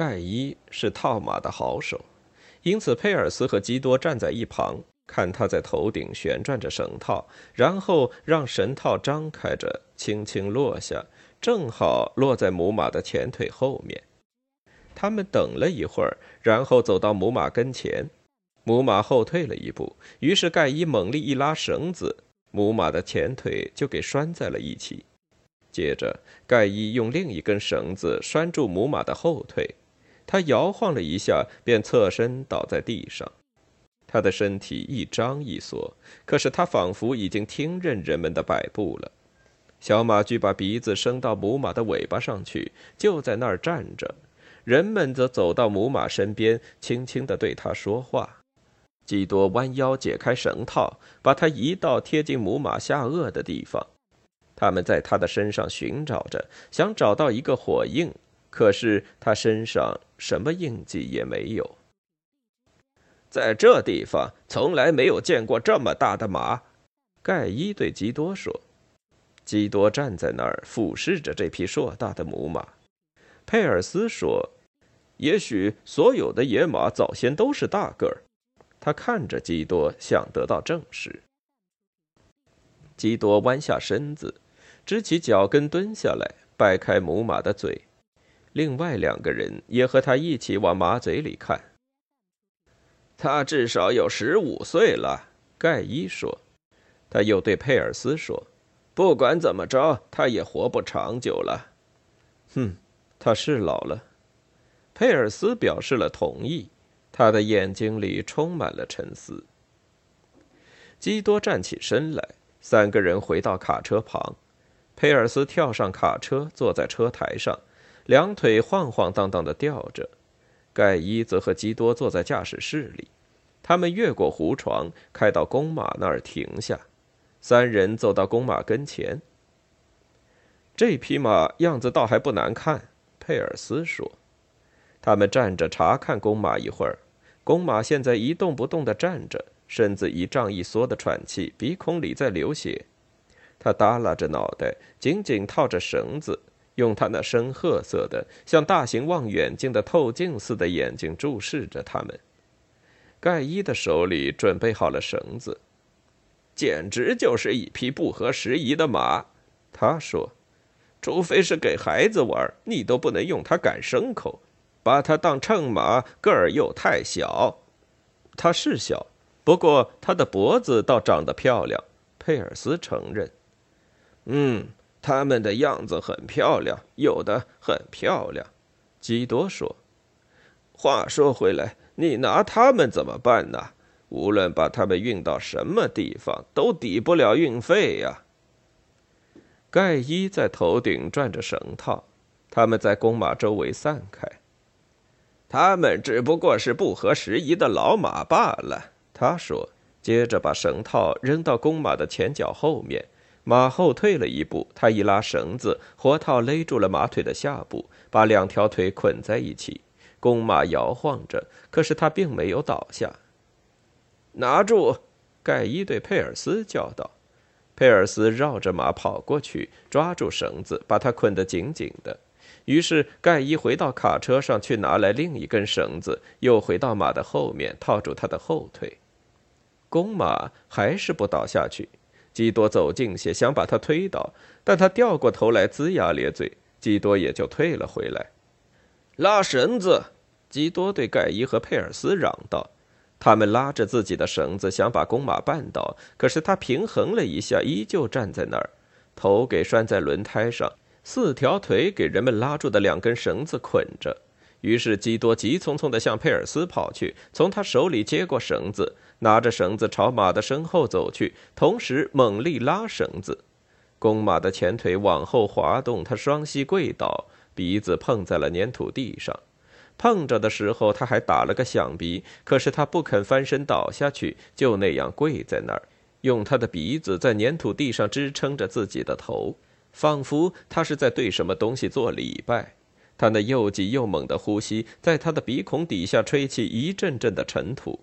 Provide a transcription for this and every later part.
盖伊是套马的好手，因此佩尔斯和基多站在一旁，看他在头顶旋转着绳套，然后让绳套张开着，轻轻落下，正好落在母马的前腿后面。他们等了一会儿，然后走到母马跟前，母马后退了一步，于是盖伊猛力一拉绳子，母马的前腿就给拴在了一起。接着，盖伊用另一根绳子拴住母马的后腿。他摇晃了一下，便侧身倒在地上。他的身体一张一缩，可是他仿佛已经听任人们的摆布了。小马驹把鼻子伸到母马的尾巴上去，就在那儿站着。人们则走到母马身边，轻轻地对他说话。基多弯腰解开绳套，把它移到贴近母马下颚的地方。他们在他的身上寻找着，想找到一个火印。可是他身上什么印记也没有。在这地方从来没有见过这么大的马，盖伊对基多说。基多站在那儿俯视着这匹硕大的母马。佩尔斯说：“也许所有的野马早先都是大个儿。”他看着基多，想得到证实。基多弯下身子，支起脚跟蹲下来，掰开母马的嘴。另外两个人也和他一起往马嘴里看。他至少有十五岁了，盖伊说。他又对佩尔斯说：“不管怎么着，他也活不长久了。”哼，他是老了。佩尔斯表示了同意，他的眼睛里充满了沉思。基多站起身来，三个人回到卡车旁。佩尔斯跳上卡车，坐在车台上。两腿晃晃荡荡地吊着，盖伊则和基多坐在驾驶室里。他们越过胡床，开到公马那儿停下。三人走到公马跟前。这匹马样子倒还不难看，佩尔斯说。他们站着查看公马一会儿。公马现在一动不动地站着，身子一胀一缩地喘气，鼻孔里在流血。他耷拉着脑袋，紧紧套着绳子。用他那深褐色的、像大型望远镜的透镜似的眼睛注视着他们。盖伊的手里准备好了绳子，简直就是一匹不合时宜的马。他说：“除非是给孩子玩，你都不能用它赶牲口。把它当乘马，个儿又太小。它是小，不过它的脖子倒长得漂亮。”佩尔斯承认：“嗯。”他们的样子很漂亮，有的很漂亮。基多说：“话说回来，你拿他们怎么办呢？无论把他们运到什么地方，都抵不了运费呀。”盖伊在头顶转着绳套，他们在公马周围散开。他们只不过是不合时宜的老马罢了，他说，接着把绳套扔到公马的前脚后面。马后退了一步，他一拉绳子，活套勒住了马腿的下部，把两条腿捆在一起。公马摇晃着，可是他并没有倒下。拿住！盖伊对佩尔斯叫道。佩尔斯绕着马跑过去，抓住绳子，把它捆得紧紧的。于是盖伊回到卡车上去，拿来另一根绳子，又回到马的后面，套住他的后腿。公马还是不倒下去。基多走近些，想把他推倒，但他掉过头来，龇牙咧嘴，基多也就退了回来。拉绳子！基多对盖伊和佩尔斯嚷道。他们拉着自己的绳子，想把公马绊倒，可是他平衡了一下，依旧站在那儿，头给拴在轮胎上，四条腿给人们拉住的两根绳子捆着。于是基多急匆匆地向佩尔斯跑去，从他手里接过绳子，拿着绳子朝马的身后走去，同时猛力拉绳子。公马的前腿往后滑动，他双膝跪倒，鼻子碰在了粘土地上。碰着的时候，他还打了个响鼻，可是他不肯翻身倒下去，就那样跪在那儿，用他的鼻子在粘土地上支撑着自己的头，仿佛他是在对什么东西做礼拜。他那又急又猛的呼吸，在他的鼻孔底下吹起一阵阵的尘土。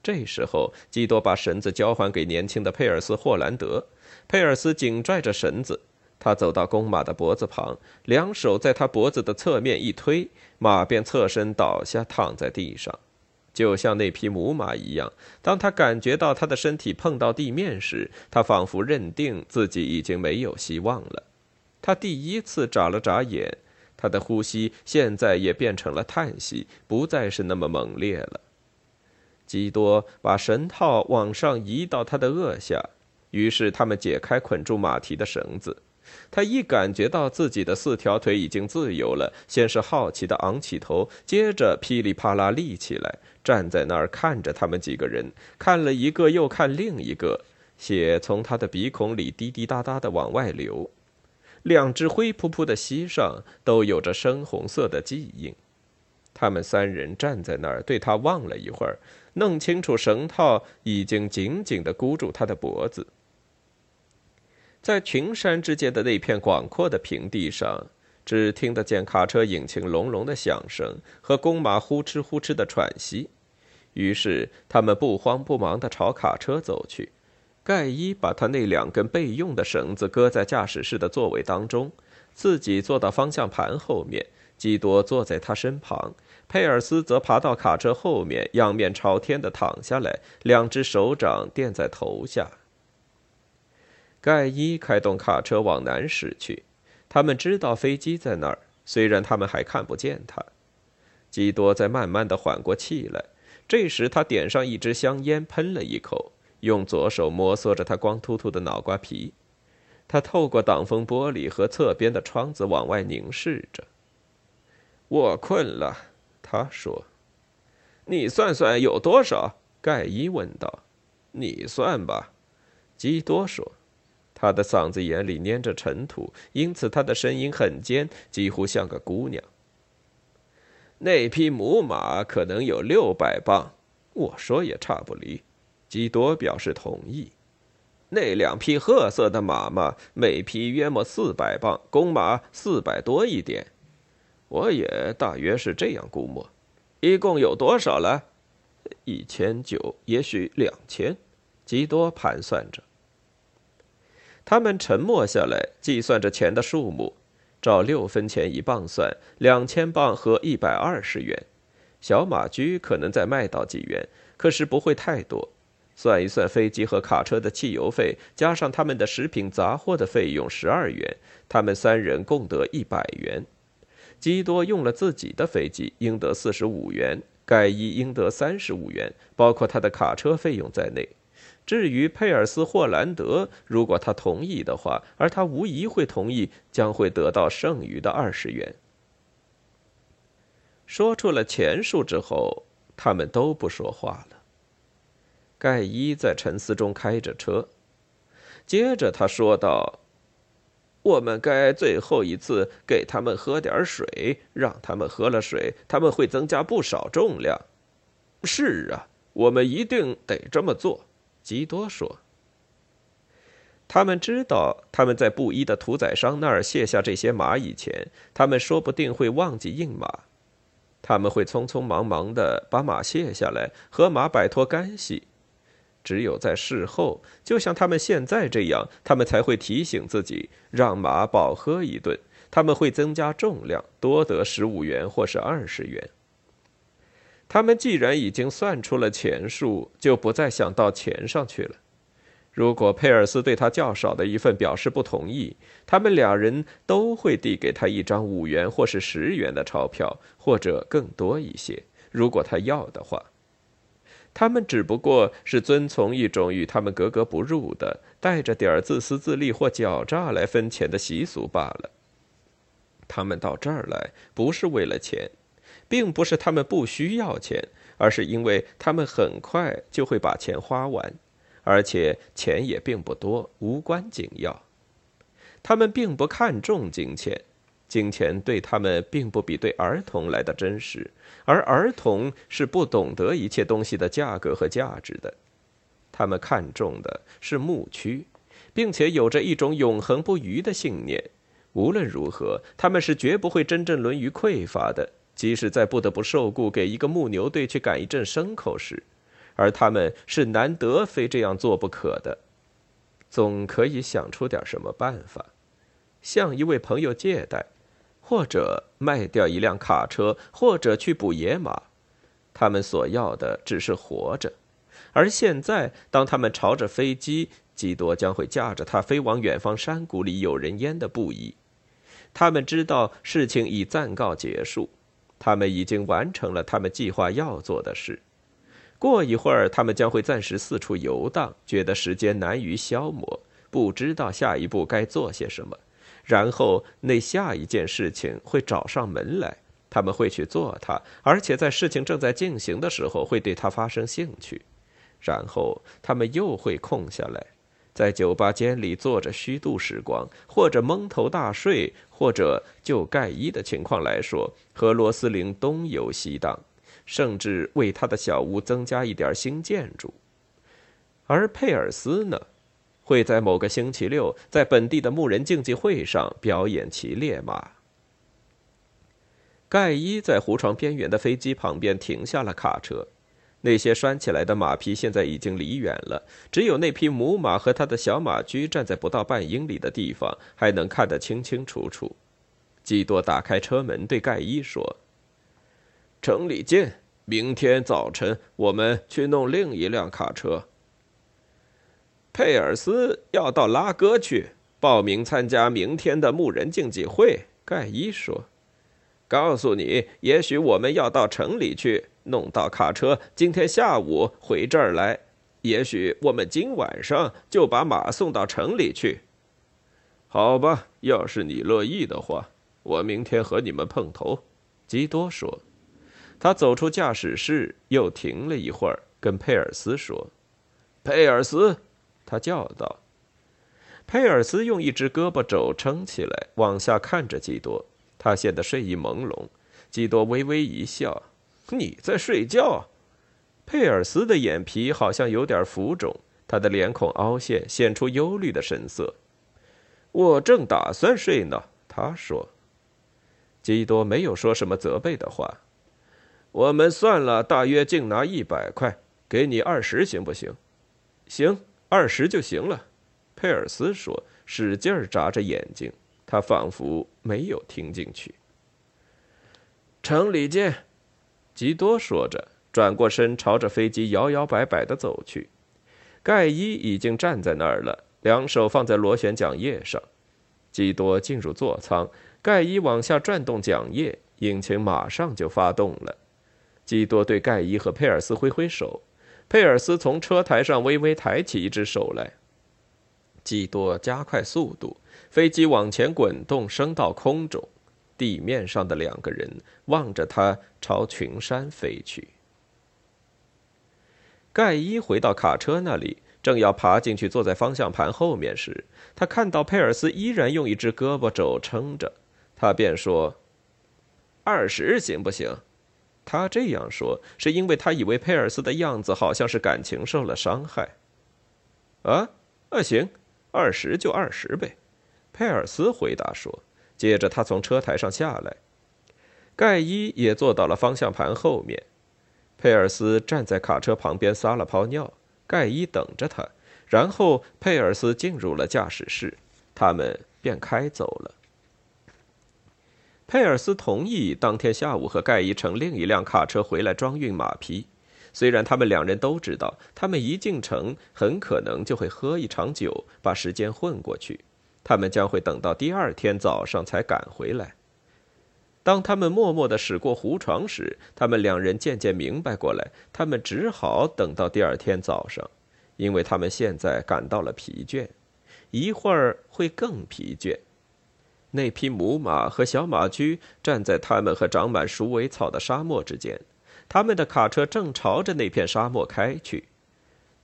这时候，基多把绳子交还给年轻的佩尔斯·霍兰德。佩尔斯紧拽着绳子，他走到公马的脖子旁，两手在他脖子的侧面一推，马便侧身倒下，躺在地上，就像那匹母马一样。当他感觉到他的身体碰到地面时，他仿佛认定自己已经没有希望了。他第一次眨了眨眼，他的呼吸现在也变成了叹息，不再是那么猛烈了。基多把绳套往上移到他的颚下，于是他们解开捆住马蹄的绳子。他一感觉到自己的四条腿已经自由了，先是好奇地昂起头，接着噼里啪啦立起来，站在那儿看着他们几个人，看了一个又看另一个，血从他的鼻孔里滴滴答答地往外流。两只灰扑扑的膝上都有着深红色的记印。他们三人站在那儿，对他望了一会儿，弄清楚绳套已经紧紧地箍住他的脖子。在群山之间的那片广阔的平地上，只听得见卡车引擎隆隆的响声和公马呼哧呼哧的喘息。于是他们不慌不忙地朝卡车走去。盖伊把他那两根备用的绳子搁在驾驶室的座位当中，自己坐到方向盘后面，基多坐在他身旁，佩尔斯则爬到卡车后面，仰面朝天地躺下来，两只手掌垫在头下。盖伊开动卡车往南驶去，他们知道飞机在那儿，虽然他们还看不见它。基多在慢慢的缓过气来，这时他点上一支香烟，喷了一口，用左手摩挲着他光秃秃的脑瓜皮。他透过挡风玻璃和侧边的窗子往外凝视着。我困了，他说。你算算有多少？盖伊问道。你算吧，基多说。他的嗓子眼里粘着尘土，因此他的声音很尖，几乎像个姑娘。那匹母马可能有六百磅，我说也差不离。基多表示同意。那两匹褐色的马嘛，每匹约莫四百磅，公马四百多一点，我也大约是这样估摸。一共有多少了？一千九，也许两千。基多盘算着。他们沉默下来，计算着钱的数目。照六分钱一磅算，两千磅和一百二十元。小马驹可能再卖到几元，可是不会太多。算一算飞机和卡车的汽油费，加上他们的食品杂货的费用十二元，他们三人共得一百元。基多用了自己的飞机，应得四十五元；盖伊应得三十五元，包括他的卡车费用在内。至于佩尔斯·霍兰德，如果他同意的话，而他无疑会同意，将会得到剩余的二十元。说出了钱数之后，他们都不说话了。盖伊在沉思中开着车，接着他说道：“我们该最后一次给他们喝点水，让他们喝了水，他们会增加不少重量。是啊，我们一定得这么做。”基多说：“他们知道，他们在布衣的屠宰商那儿卸下这些马以前，他们说不定会忘记印马。他们会匆匆忙忙的把马卸下来，和马摆脱干系。只有在事后，就像他们现在这样，他们才会提醒自己，让马饱喝一顿。他们会增加重量，多得十五元或是二十元。”他们既然已经算出了钱数，就不再想到钱上去了。如果佩尔斯对他较少的一份表示不同意，他们两人都会递给他一张五元或是十元的钞票，或者更多一些，如果他要的话。他们只不过是遵从一种与他们格格不入的、带着点自私自利或狡诈来分钱的习俗罢了。他们到这儿来不是为了钱。并不是他们不需要钱，而是因为他们很快就会把钱花完，而且钱也并不多，无关紧要。他们并不看重金钱，金钱对他们并不比对儿童来的真实，而儿童是不懂得一切东西的价格和价值的。他们看重的是牧区，并且有着一种永恒不渝的信念。无论如何，他们是绝不会真正沦于匮乏的。即使在不得不受雇给一个牧牛队去赶一阵牲口时，而他们是难得非这样做不可的，总可以想出点什么办法。向一位朋友借贷，或者卖掉一辆卡车，或者去捕野马。他们所要的只是活着。而现在，当他们朝着飞机，基多将会驾着它飞往远方山谷里有人烟的布衣。他们知道事情已暂告结束，他们已经完成了他们计划要做的事。过一会儿，他们将会暂时四处游荡，觉得时间难于消磨，不知道下一步该做些什么。然后，那下一件事情会找上门来，他们会去做它，而且在事情正在进行的时候会对它发生兴趣。然后，他们又会空下来，在酒吧间里坐着虚度时光，或者蒙头大睡，或者就盖伊的情况来说，和罗斯林东游西荡。甚至为他的小屋增加一点新建筑，而佩尔斯呢，会在某个星期六在本地的牧人竞技会上表演骑烈马。盖伊在湖床边缘的飞机旁边停下了卡车，那些拴起来的马匹现在已经离远了，只有那匹母马和他的小马驹站在不到半英里的地方，还能看得清清楚楚。基多打开车门对盖伊说。城里见。明天早晨我们去弄另一辆卡车。佩尔斯要到拉戈去报名参加明天的牧人竞技会。盖伊说：“告诉你，也许我们要到城里去弄到卡车，今天下午回这儿来。也许我们今晚上就把马送到城里去。好吧，要是你乐意的话，我明天和你们碰头。”基多说。他走出驾驶室，又停了一会儿，跟佩尔斯说：“佩尔斯，他叫道。”佩尔斯用一只胳膊肘撑起来，往下看着基多。他显得睡意朦胧。基多微微一笑：“你在睡觉？”佩尔斯的眼皮好像有点浮肿，他的脸孔凹陷，显出忧虑的神色。“我正打算睡呢。”他说。基多没有说什么责备的话。我们算了，大约净拿一百块，给你二十行不行？行，二十就行了。佩尔斯说，使劲儿眨着眼睛，他仿佛没有听进去。城里见，基多说着，转过身朝着飞机摇摇摆摆的走去。盖伊已经站在那儿了，两手放在螺旋桨叶上。基多进入座舱，盖伊往下转动桨叶，引擎马上就发动了。基多对盖伊和佩尔斯挥挥手，佩尔斯从车台上微微抬起一只手来。基多加快速度，飞机往前滚动，升到空中。地面上的两个人望着他朝群山飞去。盖伊回到卡车那里，正要爬进去坐在方向盘后面时，他看到佩尔斯依然用一只胳膊肘撑着，他便说：“二十行不行？”他这样说，是因为他以为佩尔斯的样子好像是感情受了伤害。啊，啊，行，二十就二十呗。佩尔斯回答说。接着他从车台上下来，盖伊也坐到了方向盘后面。佩尔斯站在卡车旁边撒了泡尿，盖伊等着他。然后佩尔斯进入了驾驶室，他们便开走了。佩尔斯同意当天下午和盖伊乘另一辆卡车回来装运马匹。虽然他们两人都知道，他们一进城很可能就会喝一场酒，把时间混过去。他们将会等到第二天早上才赶回来。当他们默默地驶过湖床时，他们两人渐渐明白过来，他们只好等到第二天早上，因为他们现在感到了疲倦，一会儿会更疲倦。那匹母马和小马驹站在他们和长满鼠尾草的沙漠之间，他们的卡车正朝着那片沙漠开去。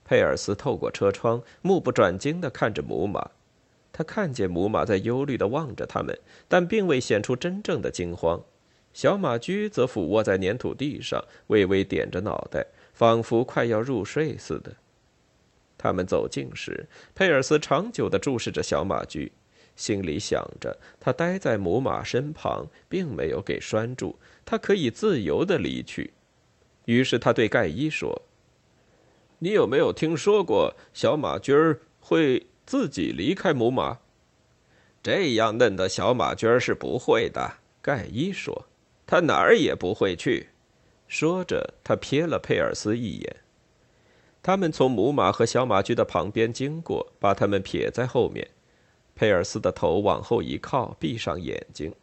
佩尔斯透过车窗，目不转睛地看着母马。他看见母马在忧虑地望着他们，但并未显出真正的惊慌。小马驹则俯卧在粘土地上，微微点着脑袋，仿佛快要入睡似的。他们走近时，佩尔斯长久地注视着小马驹。心里想着，他待在母马身旁，并没有给拴住，他可以自由的离去。于是他对盖伊说：“你有没有听说过小马驹儿会自己离开母马？”这样嫩的小马驹儿是不会的。盖伊说：“他哪儿也不会去。”说着，他瞥了佩尔斯一眼。他们从母马和小马驹的旁边经过，把他们撇在后面。佩尔斯的头往后一靠，闭上眼睛。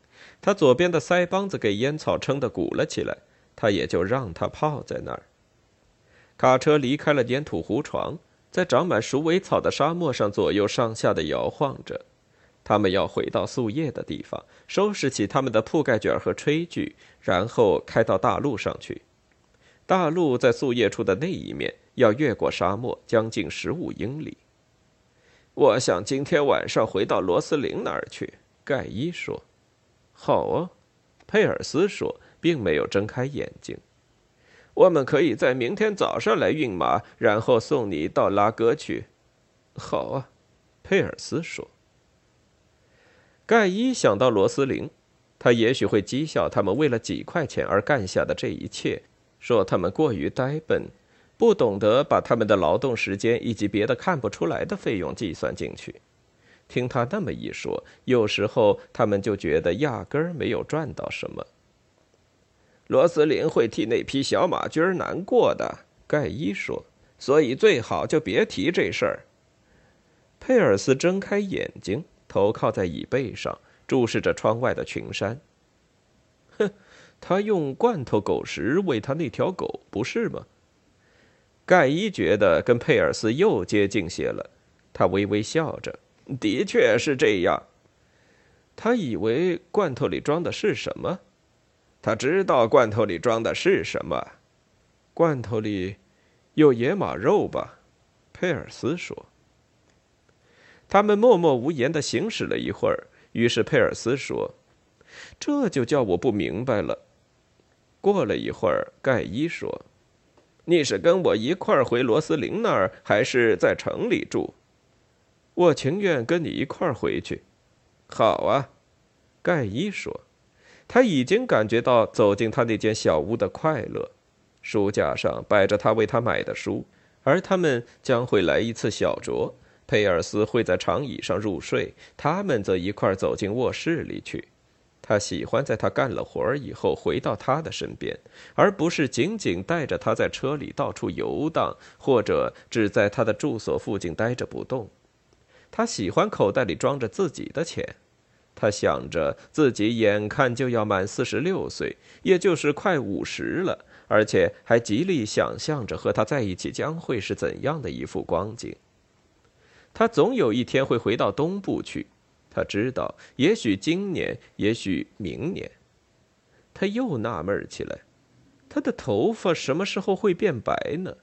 他左边的腮帮子给烟草撑得鼓了起来，他也就让他泡在那儿。卡车离开了粘土湖床，在长满鼠尾草的沙漠上左右上下的摇晃着。他们要回到宿夜的地方，收拾起他们的铺盖卷和炊具，然后开到大路上去。大路在宿夜处的那一面，要越过沙漠将近十五英里。我想今天晚上回到罗斯林那儿去。盖伊说：“好啊。”佩尔斯说，并没有睁开眼睛。我们可以在明天早上来运马，然后送你到拉戈去。好啊，佩尔斯说。盖伊想到罗斯林，他也许会讥笑他们为了几块钱而干下的这一切，说他们过于呆笨，不懂得把他们的劳动时间以及别的看不出来的费用计算进去。听他那么一说，有时候他们就觉得压根儿没有赚到什么。罗斯林会替那匹小马驹儿难过的，盖伊说，所以最好就别提这事儿。佩尔斯睁开眼睛。头靠在椅背上，注视着窗外的群山。哼，他用罐头狗食喂他那条狗，不是吗？盖伊觉得跟佩尔斯又接近些了，他微微笑着。的确是这样。他以为罐头里装的是什么？他知道罐头里装的是什么。罐头里有野马肉吧？佩尔斯说。他们默默无言的行驶了一会儿，于是佩尔斯说：“这就叫我不明白了。”过了一会儿，盖伊说：“你是跟我一块儿回罗斯林那儿，还是在城里住？”“我情愿跟你一块儿回去。”“好啊。”盖伊说，他已经感觉到走进他那间小屋的快乐。书架上摆着他为他买的书，而他们将会来一次小酌。佩尔斯会在长椅上入睡，他们则一块走进卧室里去。他喜欢在他干了活儿以后回到他的身边，而不是仅仅带着他在车里到处游荡，或者只在他的住所附近待着不动。他喜欢口袋里装着自己的钱。他想着自己眼看就要满四十六岁，也就是快五十了，而且还极力想象着和他在一起将会是怎样的一副光景。他总有一天会回到东部去，他知道，也许今年，也许明年。他又纳闷起来，他的头发什么时候会变白呢？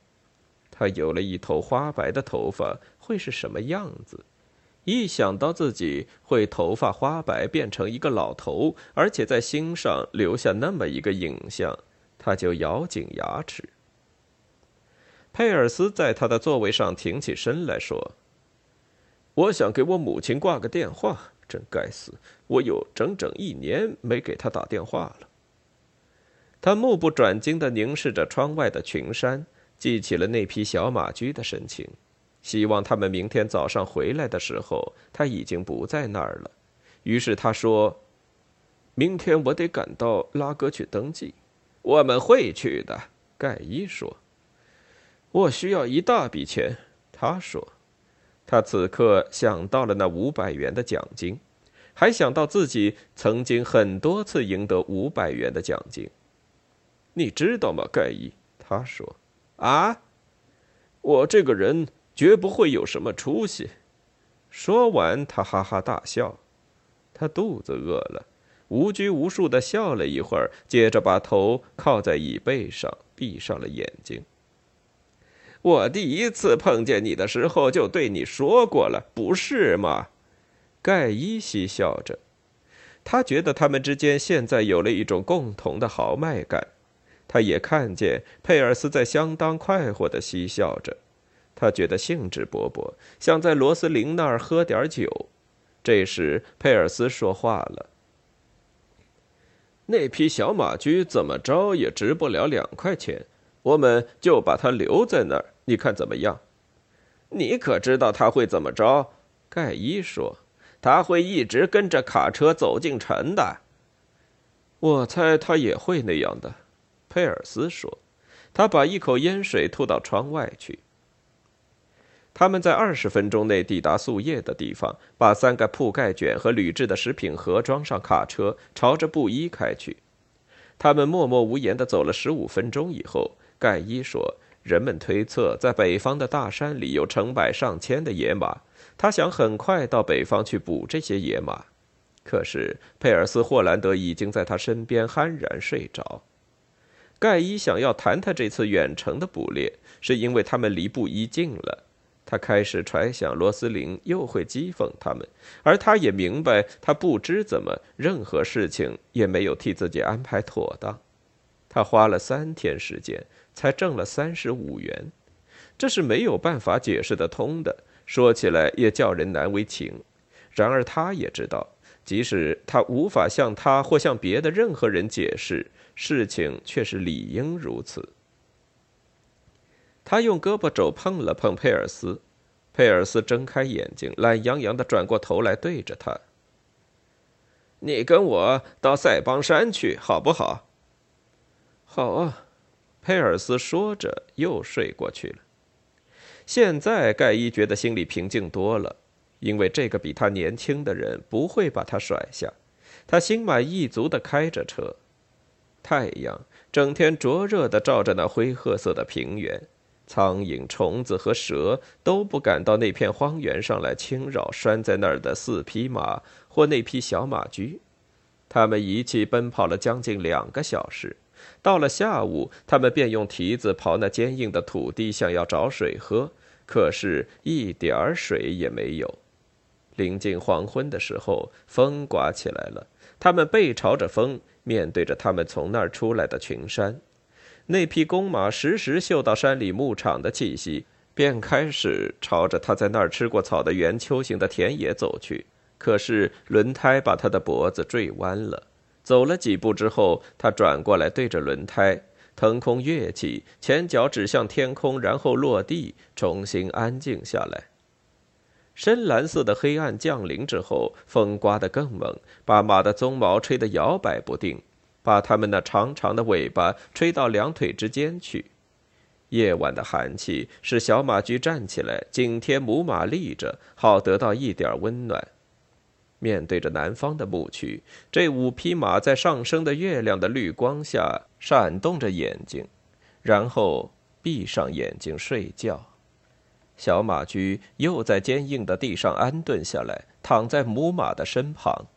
他有了一头花白的头发，会是什么样子？一想到自己会头发花白，变成一个老头，而且在心上留下那么一个影像，他就咬紧牙齿。佩尔斯在他的座位上挺起身来说。我想给我母亲挂个电话，真该死！我有整整一年没给她打电话了。他目不转睛地凝视着窗外的群山，记起了那匹小马驹的神情，希望他们明天早上回来的时候，他已经不在那儿了。于是他说：“明天我得赶到拉格去登记。”我们会去的，盖伊说。我需要一大笔钱，他说。他此刻想到了那五百元的奖金，还想到自己曾经很多次赢得五百元的奖金。你知道吗，盖伊？他说：“啊，我这个人绝不会有什么出息。”说完，他哈哈大笑。他肚子饿了，无拘无束地笑了一会儿，接着把头靠在椅背上，闭上了眼睛。我第一次碰见你的时候就对你说过了，不是吗？盖伊嬉笑着，他觉得他们之间现在有了一种共同的豪迈感。他也看见佩尔斯在相当快活的嬉笑着，他觉得兴致勃勃，想在罗斯林那儿喝点酒。这时，佩尔斯说话了：“那匹小马驹怎么着也值不了两块钱。”我们就把他留在那儿，你看怎么样？你可知道他会怎么着？盖伊说：“他会一直跟着卡车走进城的。我猜他也会那样的，佩尔斯说。他把一口烟水吐到窗外去。他们在二十分钟内抵达宿业的地方，把三个铺盖卷和铝制的食品盒装上卡车，朝着布衣开去。他们默默无言地走了十五分钟以后，盖伊说：“人们推测，在北方的大山里有成百上千的野马。他想很快到北方去捕这些野马。”可是佩尔斯·霍兰德已经在他身边酣然睡着。盖伊想要谈谈这次远程的捕猎，是因为他们离布衣近了。他开始揣想罗斯林又会讥讽他们，而他也明白，他不知怎么，任何事情也没有替自己安排妥当。他花了三天时间才挣了三十五元，这是没有办法解释得通的，说起来也叫人难为情。然而他也知道，即使他无法向他或向别的任何人解释，事情却是理应如此。他用胳膊肘碰了碰佩尔斯，佩尔斯睁开眼睛，懒洋洋地转过头来对着他：“你跟我到塞邦山去，好不好？”“好啊。”佩尔斯说着又睡过去了。现在盖伊觉得心里平静多了，因为这个比他年轻的人不会把他甩下。他心满意足地开着车，太阳整天灼热地照着那灰褐色的平原。苍蝇、虫子和蛇都不敢到那片荒原上来侵扰拴在那儿的四匹马或那匹小马驹。他们一气奔跑了将近两个小时，到了下午，他们便用蹄子刨那坚硬的土地，想要找水喝，可是一点儿水也没有。临近黄昏的时候，风刮起来了，他们背朝着风，面对着他们从那儿出来的群山。那匹公马时时嗅到山里牧场的气息，便开始朝着他在那儿吃过草的圆丘形的田野走去。可是轮胎把他的脖子坠弯了。走了几步之后，他转过来对着轮胎腾空跃起，前脚指向天空，然后落地，重新安静下来。深蓝色的黑暗降临之后，风刮得更猛，把马的鬃毛吹得摇摆不定。把它们那长长的尾巴吹到两腿之间去。夜晚的寒气使小马驹站起来，紧贴母马立着，好得到一点温暖。面对着南方的牧区，这五匹马在上升的月亮的绿光下闪动着眼睛，然后闭上眼睛睡觉。小马驹又在坚硬的地上安顿下来，躺在母马的身旁，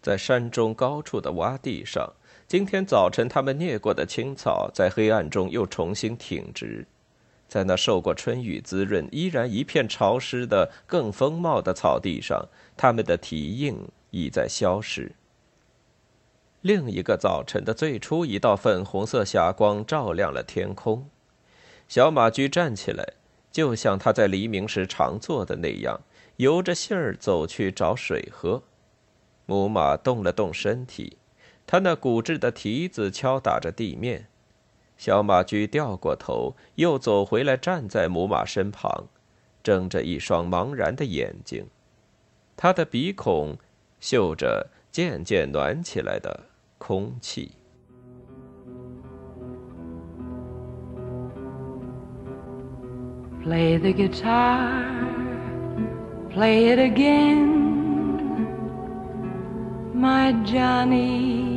在山中高处的洼地上。今天早晨，他们啮过的青草在黑暗中又重新挺直，在那受过春雨滋润、依然一片潮湿的、更丰茂的草地上，它们的蹄印已在消失。另一个早晨的最初一道粉红色霞光照亮了天空，小马驹站起来，就像他在黎明时常做的那样，由着信儿走去找水喝。母马动了动身体。他那骨质的蹄子敲打着地面，小马驹掉过头，又走回来，站在母马身旁，睁着一双茫然的眼睛，他的鼻孔嗅着渐渐暖起来的空气。Play the guitar, play it again, my Johnny.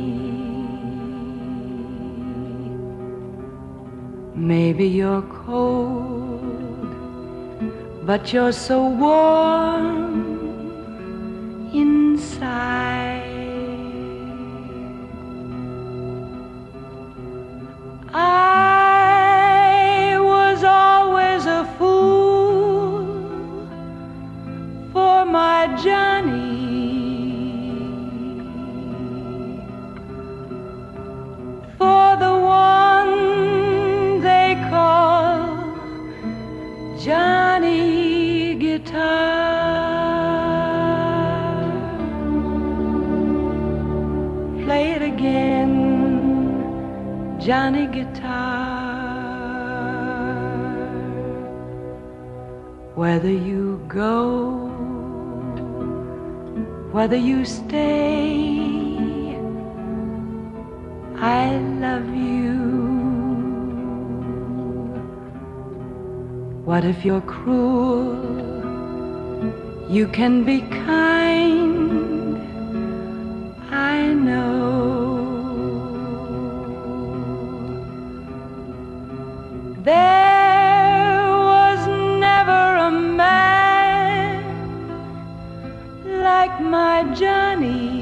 Maybe you're cold, but you're so warm inside. Whether you stay. I love you. What if you're cruel? You can be kind. Johnny.